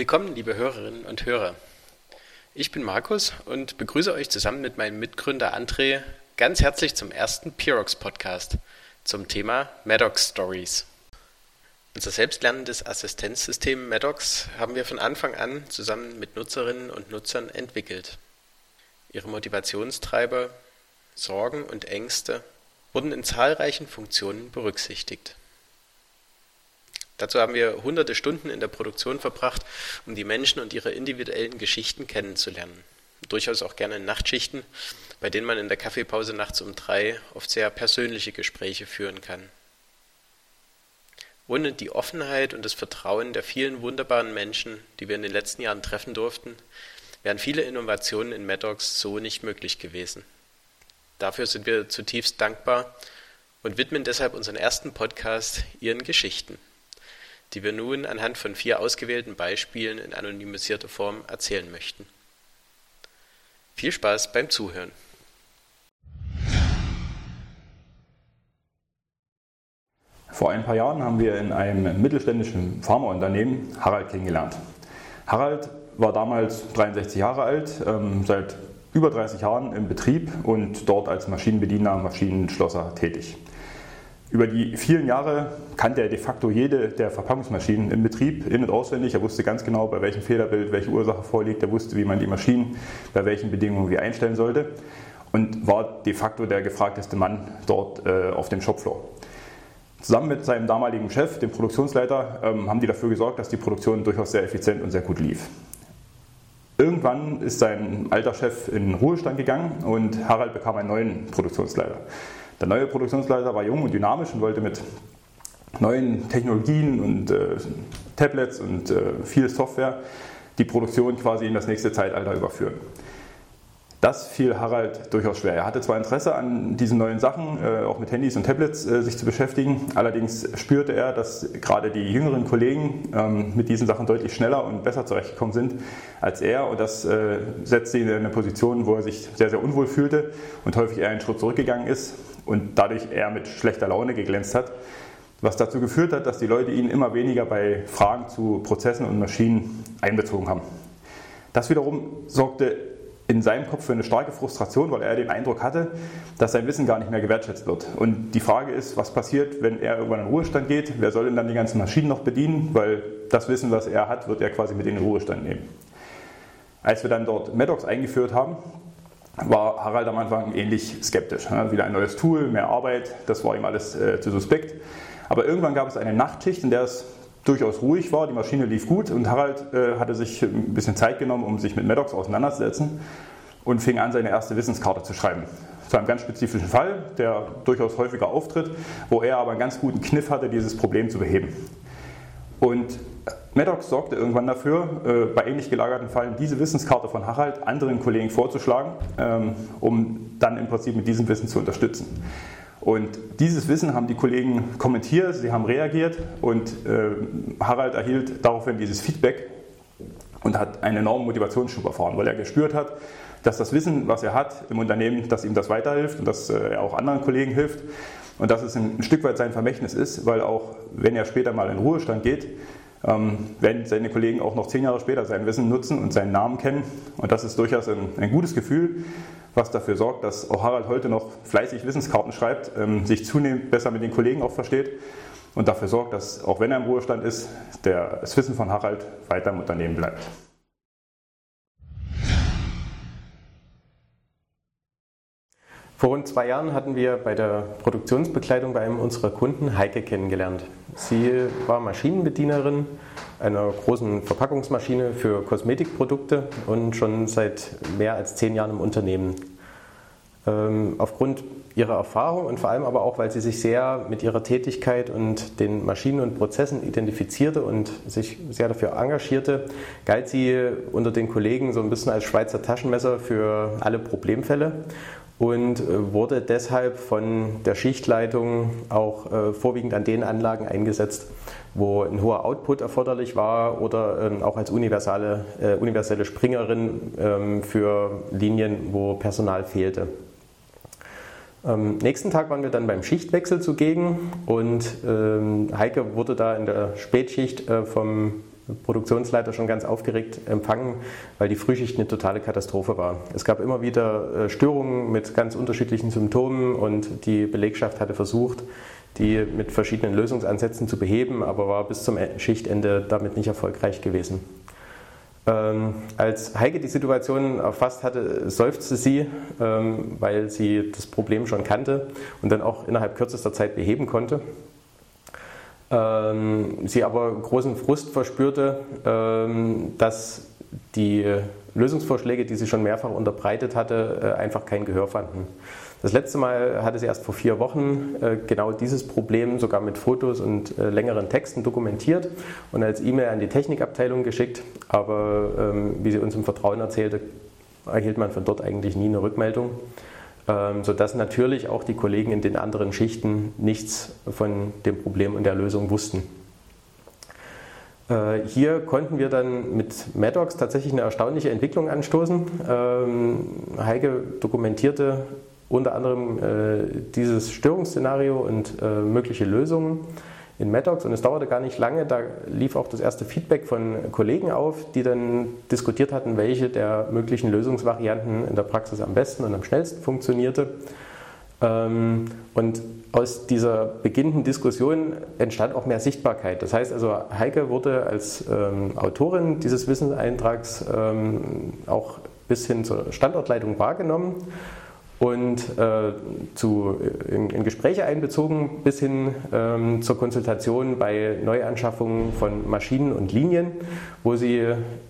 Willkommen, liebe Hörerinnen und Hörer. Ich bin Markus und begrüße euch zusammen mit meinem Mitgründer André ganz herzlich zum ersten Pirox Podcast zum Thema Maddox Stories. Unser selbstlernendes Assistenzsystem Maddox haben wir von Anfang an zusammen mit Nutzerinnen und Nutzern entwickelt. Ihre Motivationstreiber, Sorgen und Ängste wurden in zahlreichen Funktionen berücksichtigt. Dazu haben wir hunderte Stunden in der Produktion verbracht, um die Menschen und ihre individuellen Geschichten kennenzulernen. Durchaus auch gerne in Nachtschichten, bei denen man in der Kaffeepause nachts um drei oft sehr persönliche Gespräche führen kann. Ohne die Offenheit und das Vertrauen der vielen wunderbaren Menschen, die wir in den letzten Jahren treffen durften, wären viele Innovationen in Maddox so nicht möglich gewesen. Dafür sind wir zutiefst dankbar und widmen deshalb unseren ersten Podcast ihren Geschichten die wir nun anhand von vier ausgewählten Beispielen in anonymisierter Form erzählen möchten. Viel Spaß beim Zuhören. Vor ein paar Jahren haben wir in einem mittelständischen Pharmaunternehmen Harald kennengelernt. Harald war damals 63 Jahre alt, ähm, seit über 30 Jahren im Betrieb und dort als Maschinenbediener, Maschinenschlosser tätig. Über die vielen Jahre kannte er de facto jede der Verpackungsmaschinen im Betrieb in- und auswendig. Er wusste ganz genau, bei welchem Fehlerbild welche Ursache vorliegt. Er wusste, wie man die Maschinen bei welchen Bedingungen wie einstellen sollte und war de facto der gefragteste Mann dort äh, auf dem Shopfloor. Zusammen mit seinem damaligen Chef, dem Produktionsleiter, ähm, haben die dafür gesorgt, dass die Produktion durchaus sehr effizient und sehr gut lief. Irgendwann ist sein alter Chef in Ruhestand gegangen und Harald bekam einen neuen Produktionsleiter. Der neue Produktionsleiter war jung und dynamisch und wollte mit neuen Technologien und äh, Tablets und äh, viel Software die Produktion quasi in das nächste Zeitalter überführen. Das fiel Harald durchaus schwer. Er hatte zwar Interesse an diesen neuen Sachen, äh, auch mit Handys und Tablets äh, sich zu beschäftigen, allerdings spürte er, dass gerade die jüngeren Kollegen ähm, mit diesen Sachen deutlich schneller und besser zurechtgekommen sind als er und das äh, setzte ihn in eine Position, wo er sich sehr, sehr unwohl fühlte und häufig eher einen Schritt zurückgegangen ist und dadurch eher mit schlechter Laune geglänzt hat, was dazu geführt hat, dass die Leute ihn immer weniger bei Fragen zu Prozessen und Maschinen einbezogen haben. Das wiederum sorgte in seinem Kopf für eine starke Frustration, weil er den Eindruck hatte, dass sein Wissen gar nicht mehr gewertschätzt wird. Und die Frage ist, was passiert, wenn er irgendwann in den Ruhestand geht? Wer soll denn dann die ganzen Maschinen noch bedienen? Weil das Wissen, was er hat, wird er quasi mit in den Ruhestand nehmen. Als wir dann dort Maddox eingeführt haben, war Harald am Anfang ähnlich skeptisch. Wieder ein neues Tool, mehr Arbeit, das war ihm alles äh, zu suspekt. Aber irgendwann gab es eine Nachtschicht, in der es durchaus ruhig war, die Maschine lief gut und Harald äh, hatte sich ein bisschen Zeit genommen, um sich mit Maddox auseinanderzusetzen und fing an, seine erste Wissenskarte zu schreiben. Zu einem ganz spezifischen Fall, der durchaus häufiger auftritt, wo er aber einen ganz guten Kniff hatte, dieses Problem zu beheben. Und Maddox sorgte irgendwann dafür, äh, bei ähnlich gelagerten Fällen diese Wissenskarte von Harald anderen Kollegen vorzuschlagen, ähm, um dann im Prinzip mit diesem Wissen zu unterstützen. Und dieses Wissen haben die Kollegen kommentiert, sie haben reagiert und äh, Harald erhielt daraufhin dieses Feedback und hat einen enormen Motivationsschub erfahren, weil er gespürt hat, dass das Wissen, was er hat im Unternehmen, dass ihm das weiterhilft und dass äh, er auch anderen Kollegen hilft und dass es ein Stück weit sein Vermächtnis ist, weil auch wenn er später mal in Ruhestand geht, ähm, werden seine Kollegen auch noch zehn Jahre später sein Wissen nutzen und seinen Namen kennen. Und das ist durchaus ein, ein gutes Gefühl, was dafür sorgt, dass auch Harald heute noch fleißig Wissenskarten schreibt, ähm, sich zunehmend besser mit den Kollegen auch versteht und dafür sorgt, dass auch wenn er im Ruhestand ist, der, das Wissen von Harald weiter im Unternehmen bleibt. Vor rund zwei Jahren hatten wir bei der Produktionsbekleidung bei einem unserer Kunden Heike kennengelernt. Sie war Maschinenbedienerin einer großen Verpackungsmaschine für Kosmetikprodukte und schon seit mehr als zehn Jahren im Unternehmen. Ähm, aufgrund ihrer Erfahrung und vor allem aber auch, weil sie sich sehr mit ihrer Tätigkeit und den Maschinen und Prozessen identifizierte und sich sehr dafür engagierte, galt sie unter den Kollegen so ein bisschen als Schweizer Taschenmesser für alle Problemfälle und äh, wurde deshalb von der Schichtleitung auch äh, vorwiegend an den Anlagen eingesetzt, wo ein hoher Output erforderlich war oder ähm, auch als universale, äh, universelle Springerin ähm, für Linien, wo Personal fehlte. Am nächsten Tag waren wir dann beim Schichtwechsel zugegen und ähm, Heike wurde da in der Spätschicht vom Produktionsleiter schon ganz aufgeregt empfangen, weil die Frühschicht eine totale Katastrophe war. Es gab immer wieder Störungen mit ganz unterschiedlichen Symptomen und die Belegschaft hatte versucht, die mit verschiedenen Lösungsansätzen zu beheben, aber war bis zum Schichtende damit nicht erfolgreich gewesen. Ähm, als Heike die Situation erfasst hatte, seufzte sie, ähm, weil sie das Problem schon kannte und dann auch innerhalb kürzester Zeit beheben konnte. Ähm, sie aber großen Frust verspürte, ähm, dass die Lösungsvorschläge, die sie schon mehrfach unterbreitet hatte, äh, einfach kein Gehör fanden. Das letzte Mal hatte sie erst vor vier Wochen äh, genau dieses Problem sogar mit Fotos und äh, längeren Texten dokumentiert und als E-Mail an die Technikabteilung geschickt. Aber ähm, wie sie uns im Vertrauen erzählte, erhielt man von dort eigentlich nie eine Rückmeldung, sodass natürlich auch die Kollegen in den anderen Schichten nichts von dem Problem und der Lösung wussten. Äh, hier konnten wir dann mit Maddox tatsächlich eine erstaunliche Entwicklung anstoßen. Ähm, Heike dokumentierte unter anderem äh, dieses Störungsszenario und äh, mögliche Lösungen in Maddox und es dauerte gar nicht lange, da lief auch das erste Feedback von Kollegen auf, die dann diskutiert hatten, welche der möglichen Lösungsvarianten in der Praxis am besten und am schnellsten funktionierte. Ähm, und aus dieser beginnenden Diskussion entstand auch mehr Sichtbarkeit. Das heißt also, Heike wurde als ähm, Autorin dieses Wissenseintrags ähm, auch bis hin zur Standortleitung wahrgenommen und äh, zu, in, in, Gespräche einbezogen bis hin ähm, zur Konsultation bei Neuanschaffungen von Maschinen und Linien, wo sie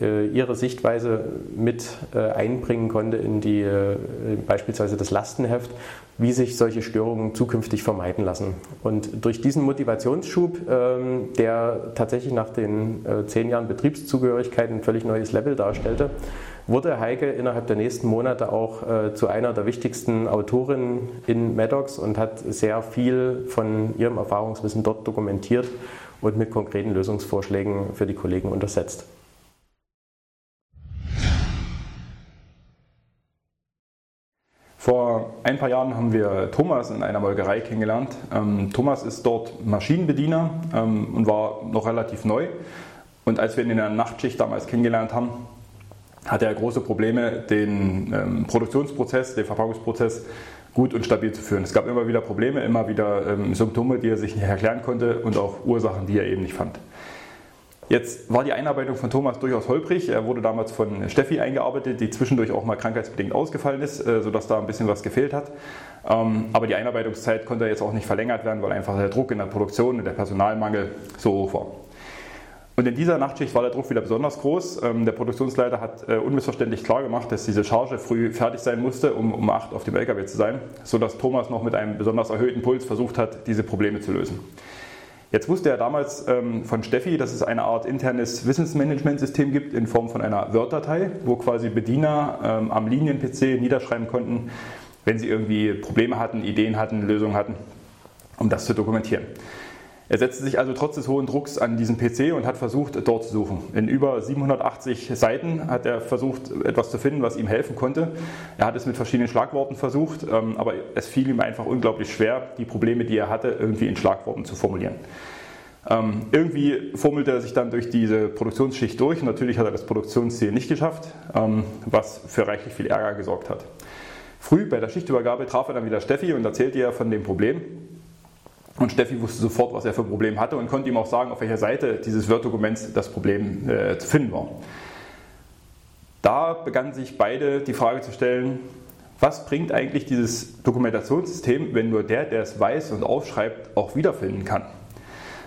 äh, ihre Sichtweise mit äh, einbringen konnte in die äh, beispielsweise das Lastenheft, wie sich solche Störungen zukünftig vermeiden lassen. Und durch diesen Motivationsschub, ähm, der tatsächlich nach den äh, zehn Jahren Betriebszugehörigkeit ein völlig neues Level darstellte, wurde Heike innerhalb der nächsten Monate auch äh, zu einer der wichtigsten Autorinnen in Maddox und hat sehr viel von ihrem Erfahrungswissen dort dokumentiert und mit konkreten Lösungsvorschlägen für die Kollegen untersetzt. Vor ein paar Jahren haben wir Thomas in einer Molkerei kennengelernt. Ähm, Thomas ist dort Maschinenbediener ähm, und war noch relativ neu. Und als wir ihn in der Nachtschicht damals kennengelernt haben, hatte er große Probleme, den ähm, Produktionsprozess, den Verpackungsprozess gut und stabil zu führen. Es gab immer wieder Probleme, immer wieder ähm, Symptome, die er sich nicht erklären konnte und auch Ursachen, die er eben nicht fand. Jetzt war die Einarbeitung von Thomas durchaus holprig. Er wurde damals von Steffi eingearbeitet, die zwischendurch auch mal krankheitsbedingt ausgefallen ist, äh, sodass da ein bisschen was gefehlt hat. Ähm, aber die Einarbeitungszeit konnte jetzt auch nicht verlängert werden, weil einfach der Druck in der Produktion und der Personalmangel so hoch war. Und in dieser Nachtschicht war der Druck wieder besonders groß. Ähm, der Produktionsleiter hat äh, unmissverständlich klar gemacht, dass diese Charge früh fertig sein musste, um um 8 auf dem LKW zu sein, sodass Thomas noch mit einem besonders erhöhten Puls versucht hat, diese Probleme zu lösen. Jetzt wusste er damals ähm, von Steffi, dass es eine Art internes Wissensmanagementsystem gibt in Form von einer Word-Datei, wo quasi Bediener ähm, am Linien-PC niederschreiben konnten, wenn sie irgendwie Probleme hatten, Ideen hatten, Lösungen hatten, um das zu dokumentieren. Er setzte sich also trotz des hohen Drucks an diesen PC und hat versucht, dort zu suchen. In über 780 Seiten hat er versucht, etwas zu finden, was ihm helfen konnte. Er hat es mit verschiedenen Schlagworten versucht, ähm, aber es fiel ihm einfach unglaublich schwer, die Probleme, die er hatte, irgendwie in Schlagworten zu formulieren. Ähm, irgendwie formelte er sich dann durch diese Produktionsschicht durch. Natürlich hat er das Produktionsziel nicht geschafft, ähm, was für reichlich viel Ärger gesorgt hat. Früh bei der Schichtübergabe traf er dann wieder Steffi und erzählte ihr von dem Problem. Und Steffi wusste sofort, was er für ein Problem hatte und konnte ihm auch sagen, auf welcher Seite dieses Word-Dokuments das Problem äh, zu finden war. Da begannen sich beide die Frage zu stellen, was bringt eigentlich dieses Dokumentationssystem, wenn nur der, der es weiß und aufschreibt, auch wiederfinden kann?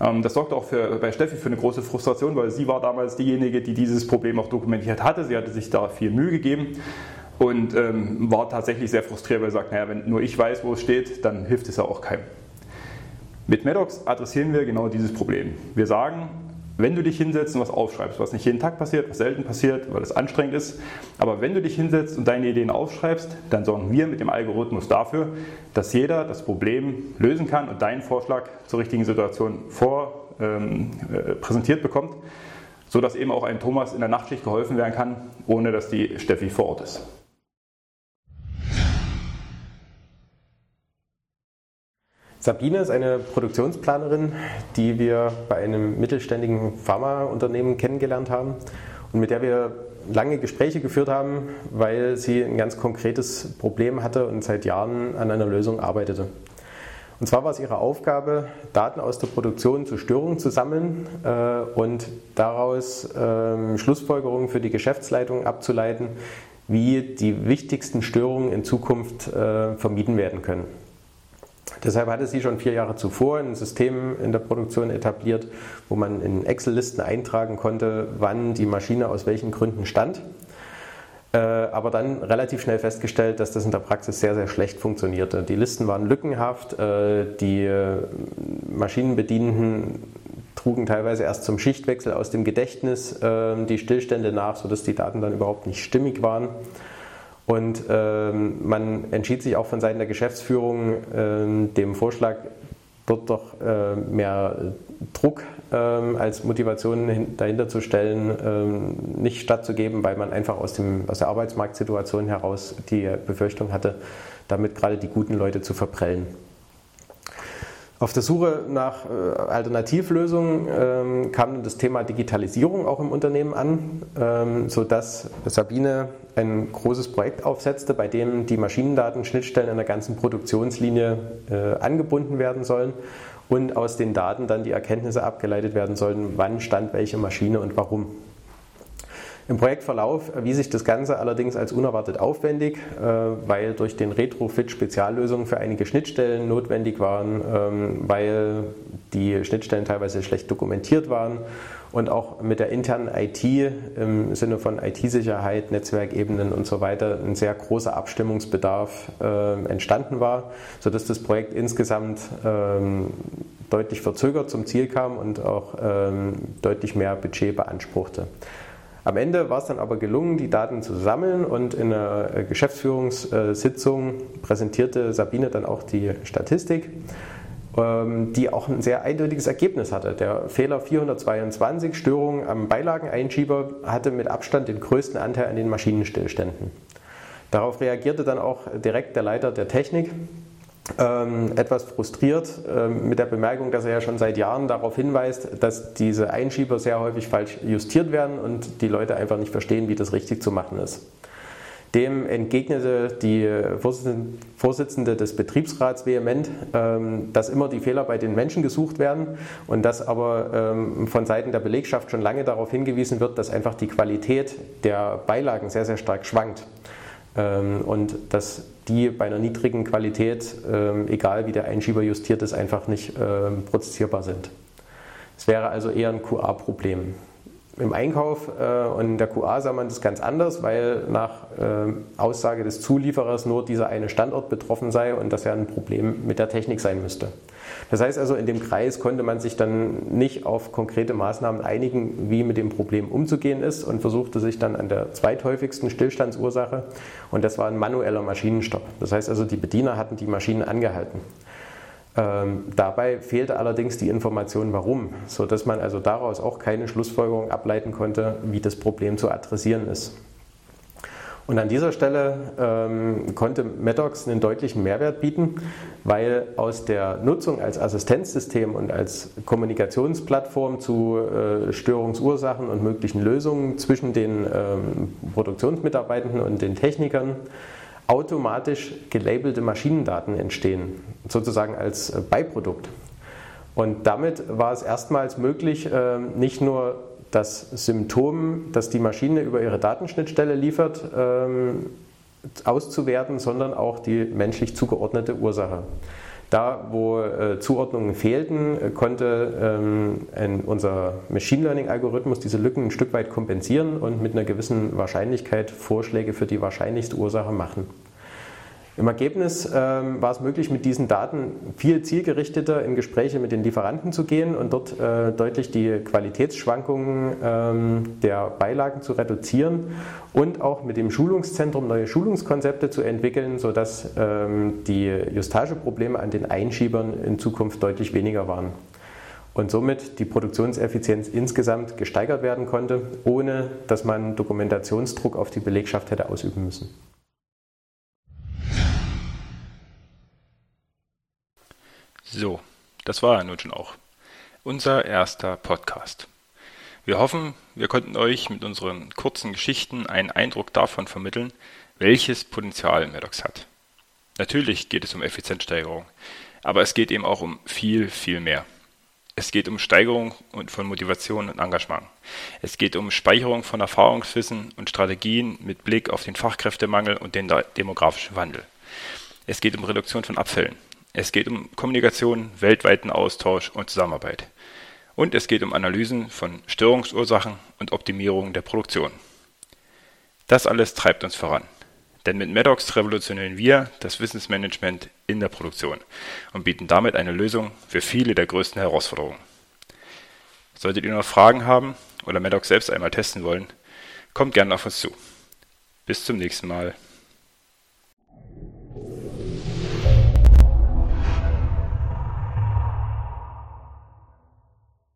Ähm, das sorgte auch für, bei Steffi für eine große Frustration, weil sie war damals diejenige, die dieses Problem auch dokumentiert hatte. Sie hatte sich da viel Mühe gegeben und ähm, war tatsächlich sehr frustriert, weil sie sagt, naja, wenn nur ich weiß, wo es steht, dann hilft es ja auch keinem. Mit Maddox adressieren wir genau dieses Problem. Wir sagen, wenn du dich hinsetzt und was aufschreibst, was nicht jeden Tag passiert, was selten passiert, weil es anstrengend ist, aber wenn du dich hinsetzt und deine Ideen aufschreibst, dann sorgen wir mit dem Algorithmus dafür, dass jeder das Problem lösen kann und deinen Vorschlag zur richtigen Situation vor, ähm, äh, präsentiert bekommt, sodass eben auch ein Thomas in der Nachtschicht geholfen werden kann, ohne dass die Steffi vor Ort ist. Sabine ist eine Produktionsplanerin, die wir bei einem mittelständigen Pharmaunternehmen kennengelernt haben und mit der wir lange Gespräche geführt haben, weil sie ein ganz konkretes Problem hatte und seit Jahren an einer Lösung arbeitete. Und zwar war es ihre Aufgabe, Daten aus der Produktion zu Störungen zu sammeln äh, und daraus äh, Schlussfolgerungen für die Geschäftsleitung abzuleiten, wie die wichtigsten Störungen in Zukunft äh, vermieden werden können. Deshalb hatte sie schon vier Jahre zuvor ein System in der Produktion etabliert, wo man in Excel-Listen eintragen konnte, wann die Maschine aus welchen Gründen stand. Äh, aber dann relativ schnell festgestellt, dass das in der Praxis sehr, sehr schlecht funktionierte. Die Listen waren lückenhaft, äh, die äh, Maschinenbedienenden trugen teilweise erst zum Schichtwechsel aus dem Gedächtnis die Stillstände nach, sodass die Daten dann überhaupt nicht stimmig waren. Und ähm, man entschied sich auch von Seiten der Geschäftsführung ähm, dem Vorschlag, dort doch äh, mehr Druck ähm, als Motivation dahinter zu stellen, ähm, nicht stattzugeben, weil man einfach aus, dem, aus der Arbeitsmarktsituation heraus die Befürchtung hatte, damit gerade die guten Leute zu verprellen. Auf der Suche nach äh, Alternativlösungen ähm, kam das Thema Digitalisierung auch im Unternehmen an, ähm, sodass Sabine ein großes Projekt aufsetzte, bei dem die Maschinendatenschnittstellen in der ganzen Produktionslinie äh, angebunden werden sollen und aus den Daten dann die Erkenntnisse abgeleitet werden sollen, wann stand welche Maschine und warum. Im Projektverlauf erwies sich das Ganze allerdings als unerwartet aufwendig, äh, weil durch den Retrofit Speziallösungen für einige Schnittstellen notwendig waren, ähm, weil die Schnittstellen teilweise schlecht dokumentiert waren und auch mit der internen IT im Sinne von IT-Sicherheit, Netzwerkebenen und so weiter ein sehr großer Abstimmungsbedarf äh, entstanden war, sodass das Projekt insgesamt ähm, deutlich verzögert zum Ziel kam und auch ähm, deutlich mehr Budget beanspruchte. Am Ende war es dann aber gelungen, die Daten zu sammeln und in einer äh, Geschäftsführungssitzung präsentierte Sabine dann auch die Statistik, ähm, die auch ein sehr eindeutiges Ergebnis hatte. Der Fehler 422, Störung am Beilageneinschieber, hatte mit Abstand den größten Anteil an den Maschinenstillständen. Darauf reagierte dann auch direkt der Leiter der Technik ähm, etwas frustriert ähm, mit der Bemerkung, dass er ja schon seit Jahren darauf hinweist, dass diese Einschieber sehr häufig falsch justiert werden und die Leute einfach nicht verstehen, wie das richtig zu machen ist. Dem entgegnete die Vorsitzende des Betriebsrats vehement, ähm, dass immer die Fehler bei den Menschen gesucht werden und dass aber ähm, von Seiten der Belegschaft schon lange darauf hingewiesen wird, dass einfach die Qualität der Beilagen sehr, sehr stark schwankt. Ähm, und dass die bei einer niedrigen Qualität, ähm, egal wie der Einschieber justiert ist, einfach nicht ähm, prozessierbar sind. Es wäre also eher ein QA-Problem. Im Einkauf äh, und in der QA sah man das ganz anders, weil nach Aussage des Zulieferers nur dieser eine Standort betroffen sei und das ja ein Problem mit der Technik sein müsste. Das heißt also, in dem Kreis konnte man sich dann nicht auf konkrete Maßnahmen einigen, wie mit dem Problem umzugehen ist und versuchte sich dann an der zweithäufigsten Stillstandsursache und das war ein manueller Maschinenstopp. Das heißt also, die Bediener hatten die Maschinen angehalten. Ähm, dabei fehlte allerdings die Information, warum, sodass man also daraus auch keine Schlussfolgerung ableiten konnte, wie das Problem zu adressieren ist. Und an dieser Stelle ähm, konnte Medox einen deutlichen Mehrwert bieten, weil aus der Nutzung als Assistenzsystem und als Kommunikationsplattform zu äh, Störungsursachen und möglichen Lösungen zwischen den ähm, Produktionsmitarbeitenden und den Technikern automatisch gelabelte Maschinendaten entstehen, sozusagen als äh, Beiprodukt. Und damit war es erstmals möglich, äh, nicht nur das Symptom, das die Maschine über ihre Datenschnittstelle liefert, ähm, auszuwerten, sondern auch die menschlich zugeordnete Ursache. Da, wo äh, Zuordnungen fehlten, äh, konnte ähm, unser Machine Learning-Algorithmus diese Lücken ein Stück weit kompensieren und mit einer gewissen Wahrscheinlichkeit Vorschläge für die wahrscheinlichste Ursache machen. Im Ergebnis ähm, war es möglich, mit diesen Daten viel zielgerichteter in Gespräche mit den Lieferanten zu gehen und dort äh, deutlich die Qualitätsschwankungen ähm, der Beilagen zu reduzieren und auch mit dem Schulungszentrum neue Schulungskonzepte zu entwickeln, sodass ähm, die Justageprobleme an den Einschiebern in Zukunft deutlich weniger waren. Und somit die Produktionseffizienz insgesamt gesteigert werden konnte, ohne dass man Dokumentationsdruck auf die Belegschaft hätte ausüben müssen. So, das war er nun schon auch. Unser erster Podcast. Wir hoffen, wir konnten euch mit unseren kurzen Geschichten einen Eindruck davon vermitteln, welches Potenzial Maddox hat. Natürlich geht es um Effizienzsteigerung, aber es geht eben auch um viel, viel mehr. Es geht um Steigerung von Motivation und Engagement. Es geht um Speicherung von Erfahrungswissen und Strategien mit Blick auf den Fachkräftemangel und den demografischen Wandel. Es geht um Reduktion von Abfällen. Es geht um Kommunikation, weltweiten Austausch und Zusammenarbeit. Und es geht um Analysen von Störungsursachen und Optimierung der Produktion. Das alles treibt uns voran. Denn mit Maddox revolutionieren wir das Wissensmanagement in der Produktion und bieten damit eine Lösung für viele der größten Herausforderungen. Solltet ihr noch Fragen haben oder Maddox selbst einmal testen wollen, kommt gerne auf uns zu. Bis zum nächsten Mal.